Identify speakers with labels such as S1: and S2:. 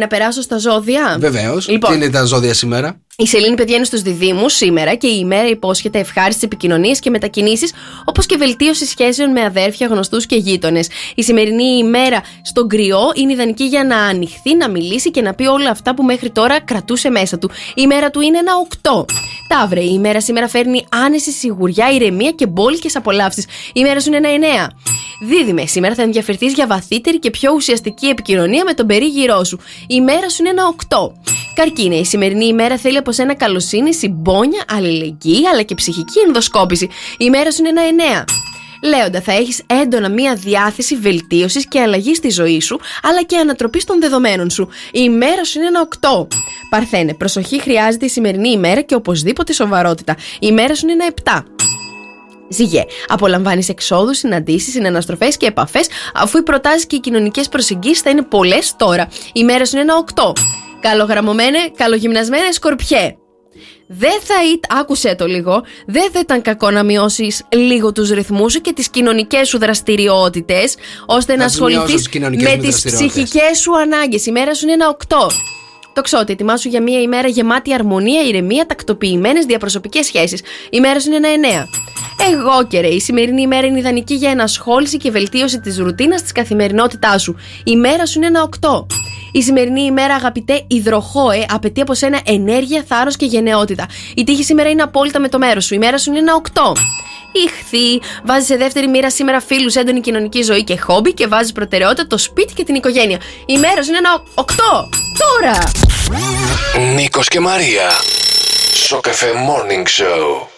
S1: Να περάσω στα ζώδια;
S2: Βεβαίως.
S1: Λοιπόν.
S2: Τι είναι τα ζώδια σήμερα;
S1: Η Σελήνη παιδιά είναι στους διδήμου σήμερα και η ημέρα υπόσχεται ευχάριστε επικοινωνίες και μετακινήσεις, όπως και βελτίωση σχέσεων με αδέρφια, γνωστούς και γείτονες. Η σημερινή ημέρα στον κρυό είναι ιδανική για να ανοιχθεί, να μιλήσει και να πει όλα αυτά που μέχρι τώρα κρατούσε μέσα του. Η ημέρα του είναι ένα 8. Ταύρε, η ημέρα σήμερα φέρνει άνεση, σιγουριά, ηρεμία και μπόλικες απολαύσεις. Η ημέρα σου είναι ένα 9. Δίδυμε, σήμερα θα ενδιαφερθείς για βαθύτερη και πιο ουσιαστική επικοινωνία με τον περίγυρό σου. Η ημέρα σου είναι ένα 8. Καρκίνε, η σημερινή ημέρα θέλει από σένα καλοσύνη, συμπόνια, αλληλεγγύη αλλά και ψυχική ενδοσκόπηση. Η ημέρα σου είναι ένα 9. Λέοντα, θα έχεις έντονα μία διάθεση βελτίωσης και αλλαγή στη ζωή σου, αλλά και ανατροπής των δεδομένων σου. Η ημέρα σου είναι ένα 8. Παρθένε, προσοχή χρειάζεται η σημερινή ημέρα και οπωσδήποτε σοβαρότητα. Η ημέρα σου είναι ένα 7. Ζυγέ, απολαμβάνεις εξόδους, συναντήσεις, συναναστροφές και επαφές, αφού οι προτάσεις και οι κοινωνικές προσεγγίσεις θα είναι πολλές τώρα. Η μέρα σου είναι ένα 8. Καλογραμμωμένε, καλογυμνασμένε σκορπιέ. Δεν θα ήταν, άκουσε το λίγο, δεν θα ήταν κακό να μειώσεις λίγο τους ρυθμούς σου και τις κοινωνικές σου δραστηριότητες, ώστε να,
S2: Να τις μειώσω
S1: ασχοληθείς
S2: τις κοινωνικές
S1: με
S2: μου
S1: τις
S2: δραστηριότητες.
S1: ψυχικές σου ανάγκες. Η μέρα σου είναι ένα 8. Το ξότι, ετοιμάσου για μια ημέρα γεμάτη αρμονία, ηρεμία, τακτοποιημένες διαπροσωπικές σχέσεις. Η μέρα σου είναι ένα 9. Εγώ και ρε, η σημερινή ημέρα είναι ιδανική για ενασχόληση και βελτίωση της ρουτίνας της καθημερινότητάς σου. Η μέρα σου είναι ένα 8. Η σημερινή ημέρα, αγαπητέ υδροχόε, απαιτεί από σένα ενέργεια, θάρρος και γενναιότητα. Η τύχη σήμερα είναι απόλυτα με το μέρος σου. Η μέρα σου είναι ένα 8. Ηχθή, βάζεις σε δεύτερη μοίρα σήμερα φίλους, έντονη κοινωνική ζωή και χόμπι και βάζεις προτεραιότητα το σπίτι και την οικογένεια. Η μέρα σου είναι ένα 8. Τώρα!
S3: Νίκος και Μαρία. Σοκεφέ Morning Show.